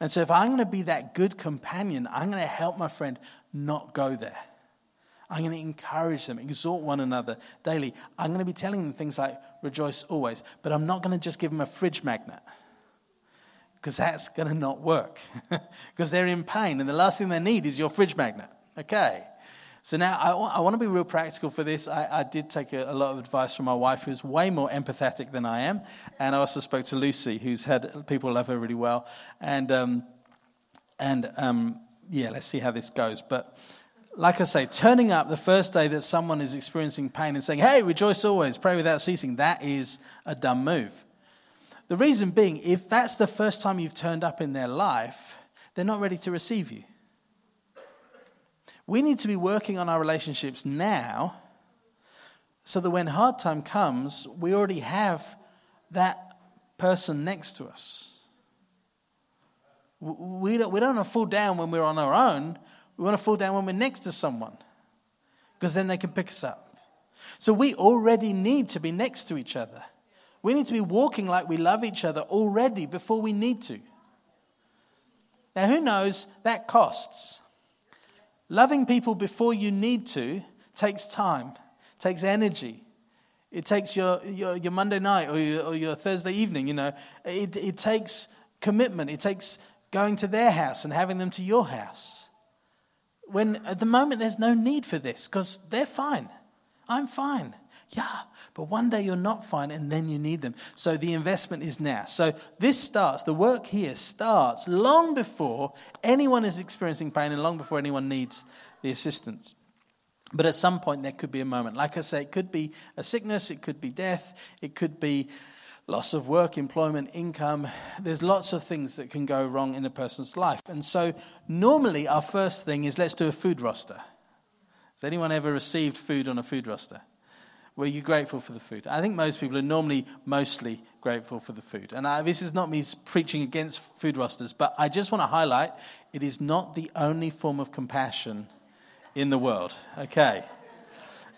And so, if I'm going to be that good companion, I'm going to help my friend not go there. I'm going to encourage them, exhort one another daily. I'm going to be telling them things like rejoice always, but I'm not going to just give them a fridge magnet because that's going to not work because they're in pain and the last thing they need is your fridge magnet. Okay. So now I, I want to be real practical for this. I, I did take a, a, lot of advice from my wife, who's way more empathetic than I am. And I also spoke to Lucy, who's had people love her really well. And, um, and um, yeah, let's see how this goes. But like I say, turning up the first day that someone is experiencing pain and saying, hey, rejoice always, pray without ceasing, that is a dumb move. The reason being, if that's the first time you've turned up in their life, they're not ready to receive you. We need to be working on our relationships now so that when hard time comes, we already have that person next to us. We don't, we don't want to fall down when we're on our own. We want to fall down when we're next to someone because then they can pick us up. So we already need to be next to each other. We need to be walking like we love each other already before we need to. Now, who knows? That costs. Loving people before you need to takes time, takes energy. It takes your, your, your Monday night or your, or your Thursday evening, you know. It, it takes commitment. It takes going to their house and having them to your house. When at the moment there's no need for this because they're fine. I'm fine. Yeah, but one day you're not fine and then you need them. So the investment is now. So this starts, the work here starts long before anyone is experiencing pain and long before anyone needs the assistance. But at some point, there could be a moment. Like I say, it could be a sickness, it could be death, it could be loss of work, employment, income. There's lots of things that can go wrong in a person's life. And so, normally, our first thing is let's do a food roster. Has anyone ever received food on a food roster? Were you grateful for the food? I think most people are normally mostly grateful for the food. And I, this is not me preaching against food rosters, but I just want to highlight it is not the only form of compassion in the world. Okay.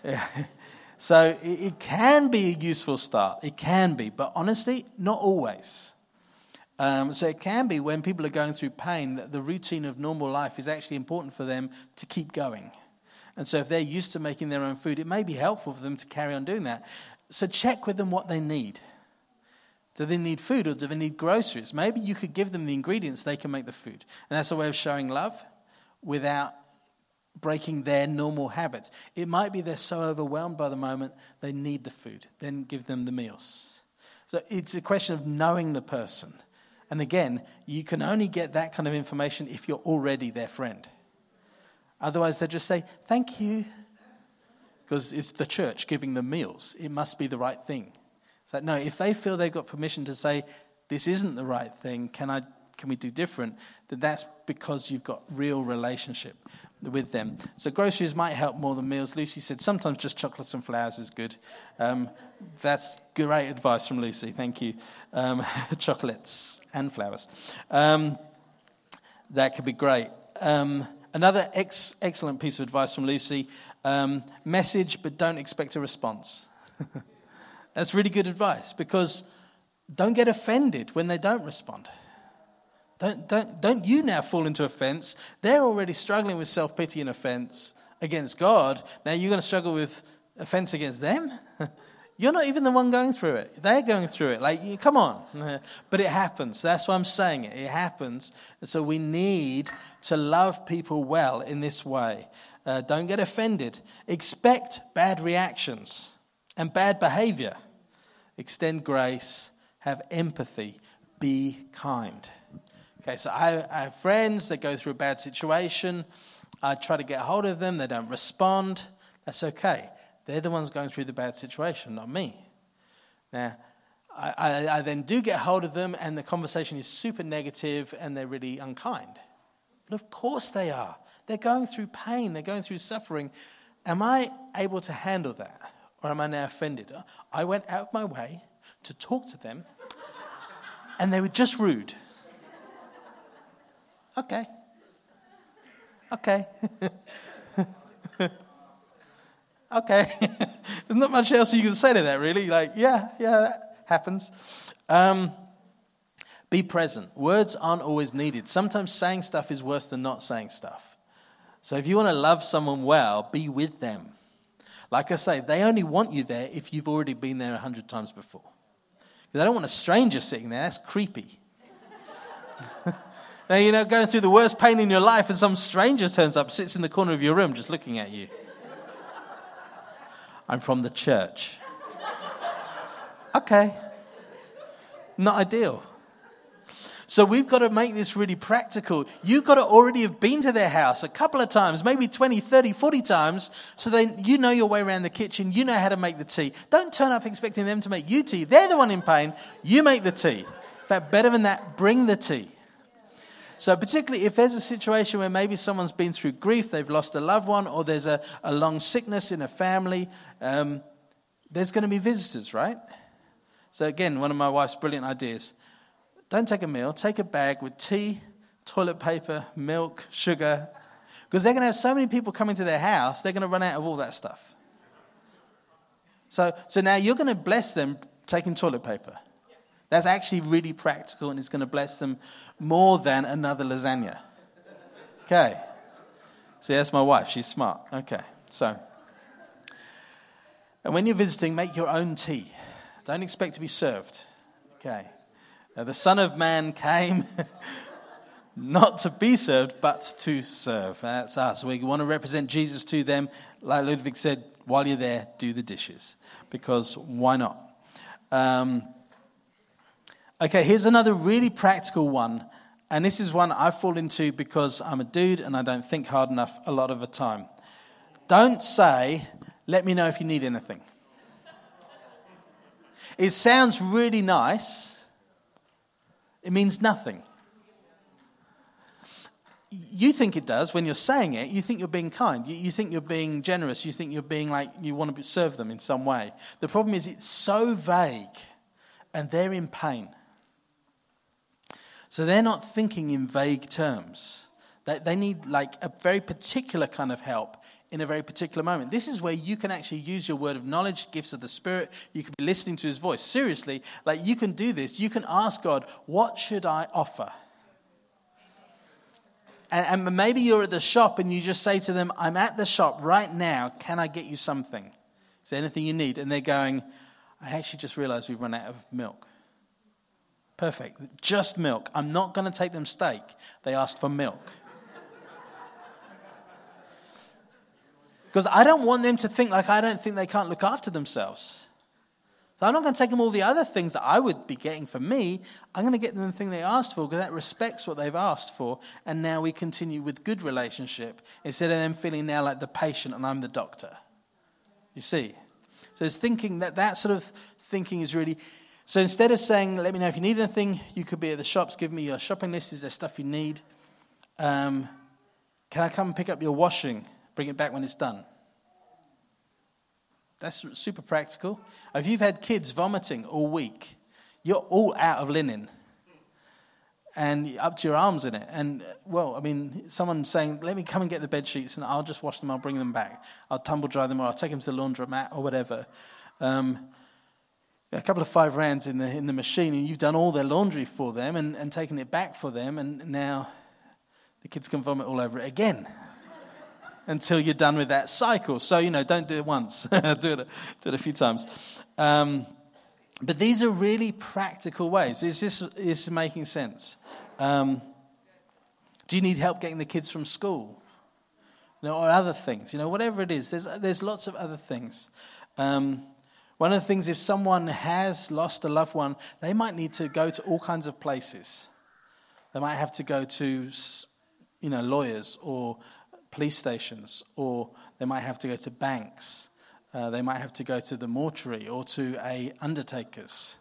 so it, can be a useful start. It can be, but honestly, not always. Um, so it can be when people are going through pain that the routine of normal life is actually important for them to keep going. And so if they're used to making their own food, it may be helpful for them to carry on doing that. So check with them what they need. Do they need food or do they need groceries? Maybe you could give them the ingredients, they can make the food. And that's a way of showing love without breaking their normal habits. It might be they're so overwhelmed by the moment they need the food. Then give them the meals. So it's a question of knowing the person. And again, you can only get that kind of information if you're already their friend. Otherwise, they just say, Thank you. Because it's the church giving them meals. It must be the right thing. Like, no, if they feel they've got permission to say, This isn't the right thing, can, I, can we do different? Then that's because you've got real relationship with them. So groceries might help more than meals. Lucy said sometimes just chocolates and flowers is good. Um, that's great advice from Lucy. Thank you. Um, chocolates and flowers. Um, that could be great. Um, another ex- excellent piece of advice from Lucy um, message, but don't expect a response. that's really good advice because don't get offended when they don't respond. Don't, don't, don't you now fall into offense. They're already struggling with self pity and offense against God. Now you're going to struggle with offense against them? You're not even the one going through it. They're going through it. Like, come on. But it happens. That's why I'm saying it. It happens. And so we need to love people well in this way. Uh, don't get offended. Expect bad reactions and bad behavior. Extend grace. Have empathy. Be kind. Okay, so I, I have friends that go through a bad situation. I try to get hold of them, they don't respond. That's okay. They're the ones going through the bad situation, not me. Now, I, I, I, then do get hold of them, and the conversation is super negative and they're really unkind. But of course they are. They're going through pain, they're going through suffering. Am I able to handle that? Or am I now offended? I went out of my way to talk to them, and they were just rude. Okay. Okay. okay. There's not much else you can say to that, really. Like, yeah, yeah, that happens. Um, be present. Words aren't always needed. Sometimes saying stuff is worse than not saying stuff. So if you want to love someone well, be with them. Like I say, they only want you there if you've already been there a hundred times before. Because I don't want a stranger sitting there. That's creepy. Now, you know, going through the worst pain in your life, and some stranger turns up, sits in the corner of your room just looking at you. I'm from the church. Okay. Not ideal. So we've got to make this really practical. You've got to already have been to their house a couple of times, maybe 20, 30, 40 times, so then you know your way around the kitchen, you know how to make the tea. Don't turn up expecting them to make you tea. They're the one in pain, you make the tea. In fact, better than that, bring the tea. So, particularly if there's a situation where maybe someone's been through grief, they've lost a loved one, or there's a, a long sickness in a family, um, there's going to be visitors, right? So, again, one of my wife's brilliant ideas don't take a meal, take a bag with tea, toilet paper, milk, sugar, because they're going to have so many people coming to their house, they're going to run out of all that stuff. So, so now you're going to bless them taking toilet paper. That's actually really practical and it's going to bless them more than another lasagna. Okay. See, that's my wife. She's smart. Okay. So, And when you're visiting, make your own tea. Don't expect to be served. Okay. Now, the Son of Man came not to be served, but to serve. That's us. We want to represent Jesus to them. Like Ludwig said, while you're there, do the dishes. Because why not? Um, okay, here's another really practical one. And this is one I fall into because I'm a dude and I don't think hard enough a lot of the time. Don't say, let me know if you need anything. It sounds really nice, it means nothing. You think it does when you're saying it. You think you're being kind. You, you think you're being generous. You think you're being like you want to serve them in some way. The problem is it's so vague and they're in pain. So they're not thinking in vague terms. They, they need like a very particular kind of help in a very particular moment. This is where you can actually use your word of knowledge, gifts of the Spirit. You can be listening to His voice. Seriously, like you can do this. You can ask God, What should I offer? And, and maybe you're at the shop and you just say to them, I'm at the shop right now. Can I get you something? Is there anything you need? And they're going, I actually just realized we've run out of milk. Perfect. Just milk. I'm not going to take them steak. They asked for milk. Because I don't want them to think like I don't think they can't look after themselves. So I'm not going to take them all the other things that I would be getting for me. I'm going to get them the thing they asked for because that respects what they've asked for. And now we continue with good relationship instead of them feeling now like the patient and I'm the doctor. You see? So it's thinking that that sort of thinking is really. So instead of saying, let me know if you need anything, you could be at the shops, give me your shopping list. Is there stuff you need? Um, can I come and pick up your washing? Bring it back when it's done. That's super practical. If you've had kids vomiting all week, you're all out of linen and up to your arms in it. And, well, I mean, someone saying, let me come and get the bed sheets and I'll just wash them, I'll bring them back. I'll tumble dry them or I'll take them to the laundromat or whatever. Um, a couple of five rands in the, in the machine and you've done all their laundry for them and, and taken it back for them and now the kids can vomit all over it again until you're done with that cycle. So, you know, don't do it once, do, it, do it a few times. Um, but these are really practical ways. Is this, is this making sense? Um, do you need help getting the kids from school? You know, or other things, you know, whatever it is. There's, there's lots of other things. Um, one of the things, if someone has lost a loved one, they might need to go to all kinds of places. They might have to go to, you know, lawyers or police stations, or they might have to go to banks. Uh, they might have to go to the mortuary or to a undertaker's.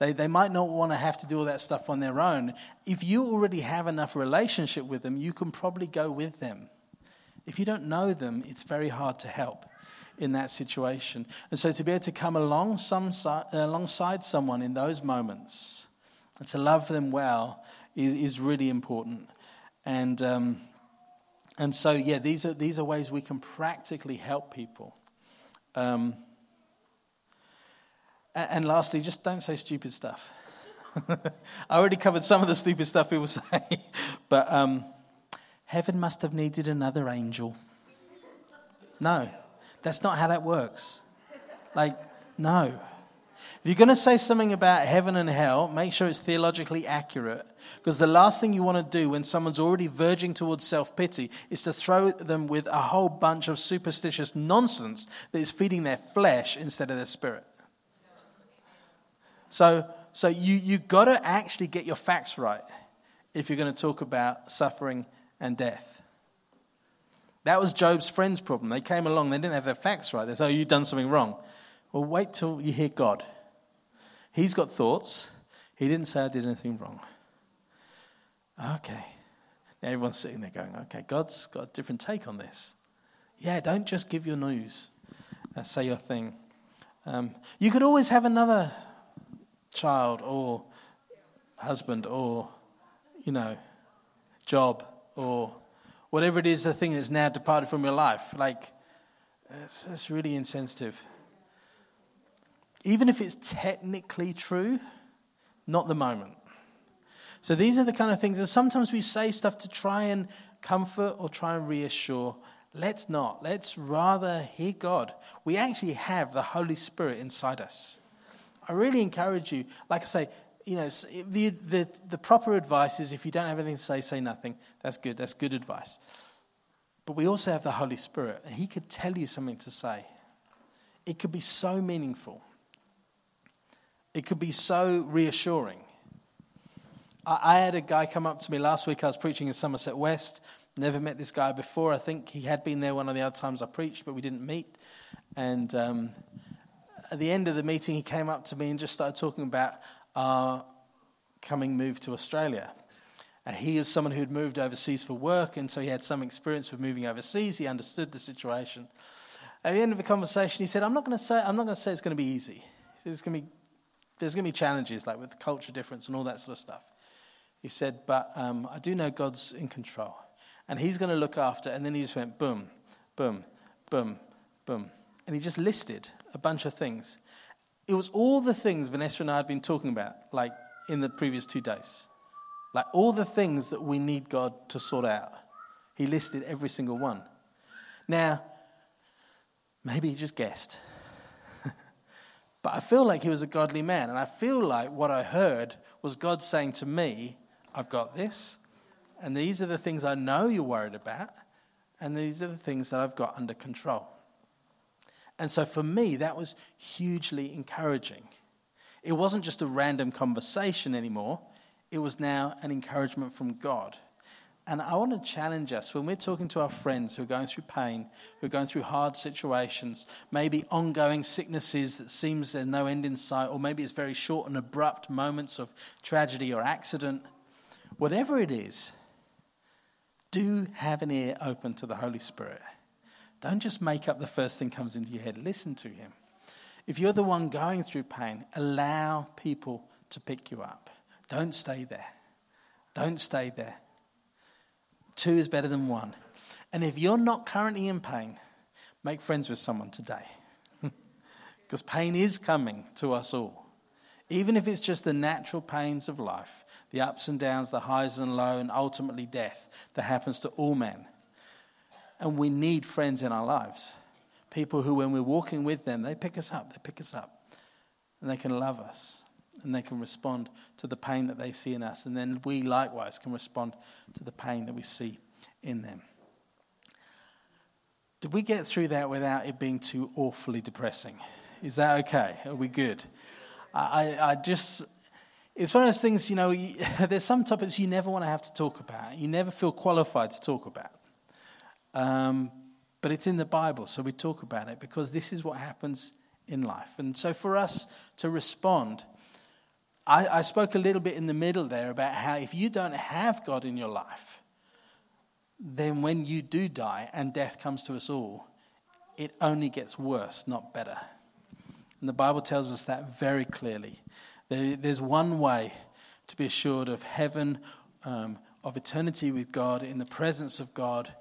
They, they might not want to have to do all that stuff on their own. If you already have enough relationship with them, you can probably go with them. If you don't know them, it's very hard to help in that situation. And so to be able to come along some, alongside someone in those moments and to love them well is, is really important. And um, and so, yeah, these are, these are ways we can practically help people. Um, and, and lastly, just don't say stupid stuff. I already covered some of the stupid stuff people say, but um, heaven must have needed another angel. No, that's not how that works. Like, no. If you're going to say something about heaven and hell, make sure it's theologically accurate. Because the last thing you want to do when someone's already verging towards self pity is to throw them with a whole bunch of superstitious nonsense that is feeding their flesh instead of their spirit. So, so you, you've got to actually get your facts right if you're going to talk about suffering and death. That was Job's friend's problem. They came along, they didn't have their facts right. They said, Oh, you've done something wrong. Well, wait till you hear God. He's got thoughts. He didn't say I did anything wrong. Okay. Now everyone's sitting there going, okay, God's got a different take on this. Yeah, don't just give your news, uh, say your thing. Um, you could always have another child or husband or, you know, job or whatever it is, the thing that's now departed from your life. Like, it's really insensitive. Even if it's technically true, not the moment. So these are the kind of things, and sometimes we say stuff to try and comfort or try and reassure, Let's not. Let's rather hear God. We actually have the Holy Spirit inside us. I really encourage you, like I say, you know, the, the, the proper advice is if you don't have anything to say, say nothing. That's good. That's good advice. But we also have the Holy Spirit, and He could tell you something to say. It could be so meaningful, it could be so reassuring. I, I had a guy come up to me last week. I was preaching in Somerset West. Never met this guy before. I think he had been there one of the other times I preached, but we didn't meet. And um, at the end of the meeting, he came up to me and just started talking about our coming move to Australia. And he is someone who had moved overseas for work, and so he had some experience with moving overseas. He understood the situation. At the end of the conversation, he said, "I'm not going to say I'm not going to say it's going to be easy. There's going to be there's going to be challenges like with the culture difference and all that sort of stuff." He said, "But um, I do know God's in control, and He's going to look after." And then he just went boom, boom, boom, boom, and he just listed a bunch of things. It was all the things Vanessa and I had been talking about, like in the previous two days. Like all the things that we need God to sort out. He listed every single one. Now, maybe he just guessed. but I feel like he was a godly man. And I feel like what I heard was God saying to me, I've got this. And these are the things I know you're worried about. And these are the things that I've got under control. And so for me, that was hugely encouraging. It wasn't just a random conversation anymore, it was now an encouragement from God. And I want to challenge us when we're talking to our friends who are going through pain, who are going through hard situations, maybe ongoing sicknesses that seems there's no end in sight, or maybe it's very short and abrupt moments of tragedy or accident. Whatever it is, do have an ear open to the Holy Spirit. Don't just make up the first thing comes into your head. Listen to Him. If you're the one going through pain, allow people to pick you up. Don't stay there. Don't stay there. Two is better than one. And if you're not currently in pain, make friends with someone today. because pain is coming to us all. Even if it's just the natural pains of life, the ups and downs, the highs and lows, and ultimately death that happens to all men. And we need friends in our lives. People who, when we're walking with them, they pick us up, they pick us up, and they can love us and they can respond to the pain that they see in us. And then we likewise can respond to the pain that we see in them. Did we get through that without it being too awfully depressing? Is that okay? Are we good? I, I just, it's one of those things, you know, there's some topics you never want to have to talk about. You never feel qualified to talk about. Um, but it's in the Bible, so we talk about it because this is what happens in life. And so for us to respond, I, I spoke a little bit in the middle there about how if you don't have God in your life, then when you do die and death comes to us all, it only gets worse, not better. And the Bible tells us that very clearly. There's one way to be assured of heaven, um, of eternity with God, in the presence of God.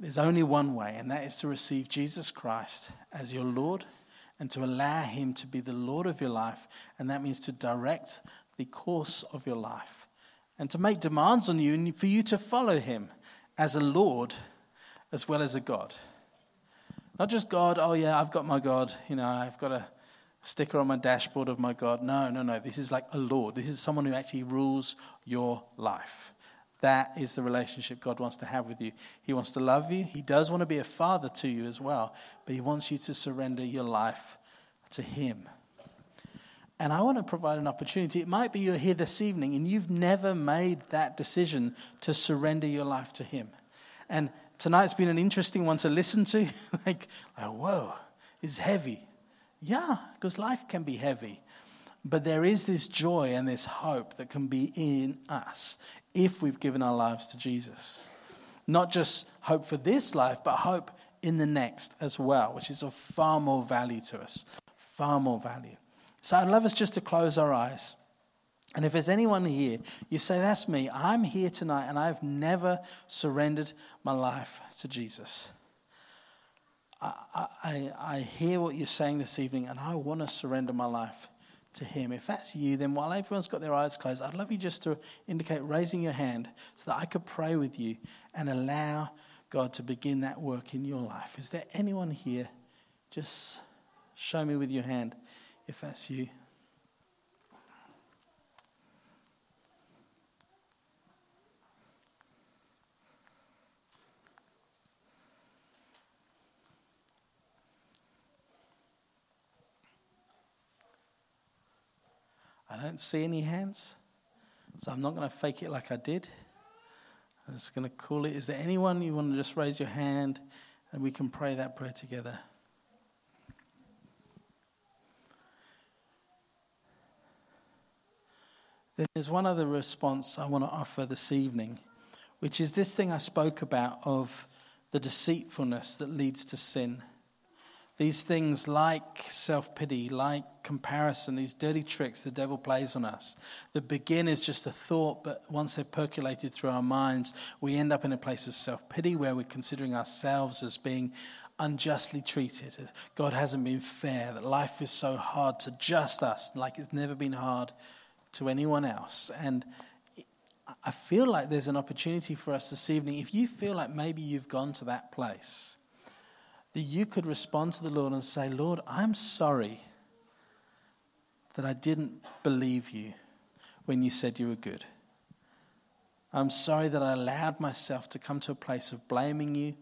There's only one way, and that is to receive Jesus Christ as your Lord and to allow Him to be the Lord of your life. And that means to direct the course of your life and to make demands on you and for you to follow Him as a Lord as well as a God. Not just God, oh yeah, I've got my God, you know, I've got a sticker on my dashboard of my God. No, no, no. This is like a Lord. This is someone who actually rules your life. That is the relationship God wants to have with you. He wants to love you. He does want to be a father to you as well, but He wants you to surrender your life to Him. And I want to provide an opportunity. It might be you're here this evening and you've never made that decision to surrender your life to Him. And tonight's been an interesting one to listen to. like, like, whoa, it's heavy. Yeah, because life can be heavy. But there is this joy and this hope that can be in us if we've given our lives to Jesus. Not just hope for this life, but hope in the next as well, which is of far more value to us. Far more value. So I'd love us just to close our eyes. And if there's anyone here, you say, That's me. I'm here tonight and I've never surrendered my life to Jesus. I, I, I hear what you're saying this evening and I want to surrender my life to Him. If that's you, then while everyone's got their eyes closed, I'd love you just to indicate raising your hand so that I could pray with you and allow God to begin that work in your life. Is there anyone here? Just show me with your hand if that's you. I don't see any hands, so I'm not going to fake it like I did. I'm just going to call it. Is there anyone you want to just raise your hand and we can pray that prayer together? Then there's one other response I want to offer this evening, which is this thing I spoke about of the deceitfulness that leads to sin. These things like self pity, like comparison, these dirty tricks the devil plays on us, that begin as just a thought, but once they're percolated through our minds, we end up in a place of self pity where we're considering ourselves as being unjustly treated. God hasn't been fair, that life is so hard to just us, like it's never been hard to anyone else. And I feel like there's an opportunity for us this evening. If you feel like maybe you've gone to that place, that you could respond to the Lord and say, Lord, I'm sorry that I didn't believe you when you said you were good. I'm sorry that I allowed myself to come to a place of blaming you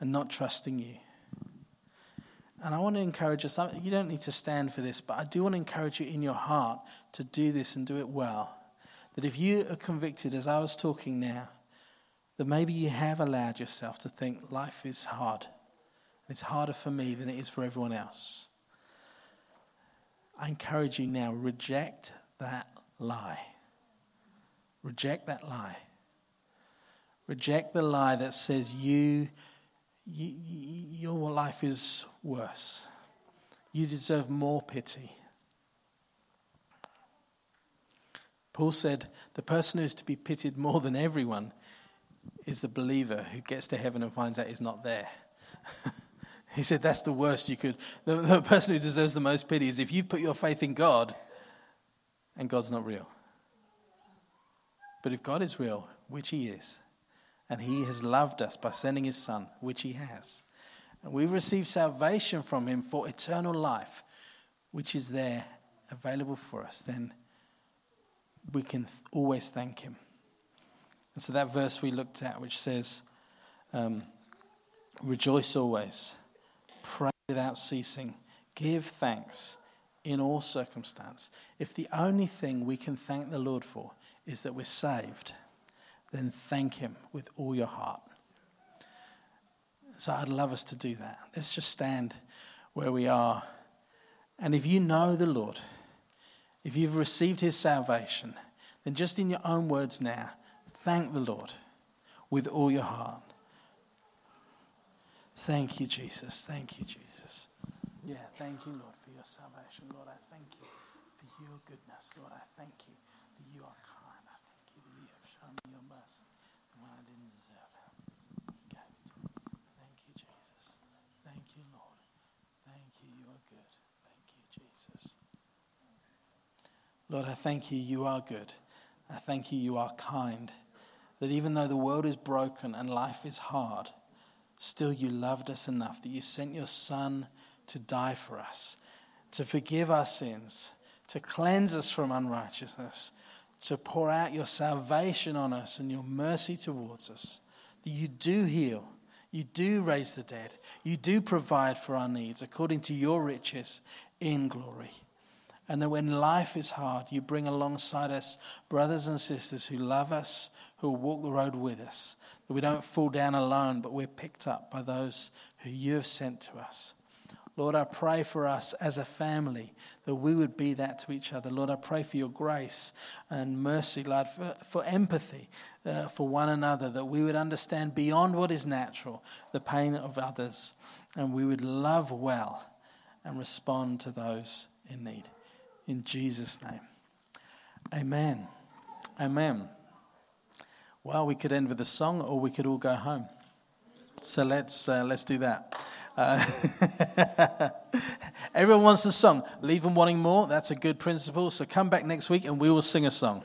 and not trusting you. And I want to encourage us, you don't need to stand for this, but I do want to encourage you in your heart to do this and do it well. That if you are convicted, as I was talking now, that maybe you have allowed yourself to think life is hard it's harder for me than it is for everyone else. I encourage you now reject that lie. Reject that lie. Reject the lie that says you, you, your life is worse. You deserve more pity. Paul said the person who's to be pitied more than everyone is the believer who gets to heaven and finds out he's not there. He said that's the worst you could. The, the person who deserves the most pity is if you've put your faith in God and God's not real. But if God is real, which He is, and He has loved us by sending His Son, which He has, and we've received salvation from Him for eternal life, which is there available for us, then we can always thank Him. And so that verse we looked at, which says, um, Rejoice always Pray without ceasing. Give thanks in all circumstance. If the only thing we can thank the Lord for is that we're saved, then thank Him with all your heart. So I'd love us to do that. Let's just stand where we are. And if you know the Lord, if you've received His salvation, then just in your own words now, thank the Lord with all your heart. Thank you, Jesus. Thank you, Jesus. Yeah, thank you, Lord, for your salvation. Lord, I thank you for your goodness. Lord, I thank you that you are kind. I thank you that you have shown me your mercy when I didn't deserve it. You gave it to me. Thank you, Jesus. Thank you, Lord. Thank you. You are good. Thank you, Jesus. Lord, I thank you. You are good. I thank you. You are kind. That even though the world is broken and life is hard, still you loved us enough that you sent your Son to die for us, to forgive our sins, to cleanse us from unrighteousness, to pour out your salvation on us and your mercy towards us. That you do heal, you do raise the dead, you do provide for our needs according to your riches in glory. And that when life is hard, you bring alongside us brothers and sisters who love us, who walk the road with us, that we don't fall down alone, but we're picked up by those who you have sent to us. Lord, I pray for us as a family that we would be that to each other. Lord, I pray for your grace and mercy, Lord, for, for empathy uh, for one another, that we would understand beyond what is natural the pain of others, and we would love well and respond to those in need. In Jesus' name. Amen. Amen. Well, we could end with a song or we could all go home. So let's, uh, let's do that. Uh, everyone wants a song. Leave them wanting more. That's a good principle. So come back next week and we will sing a song.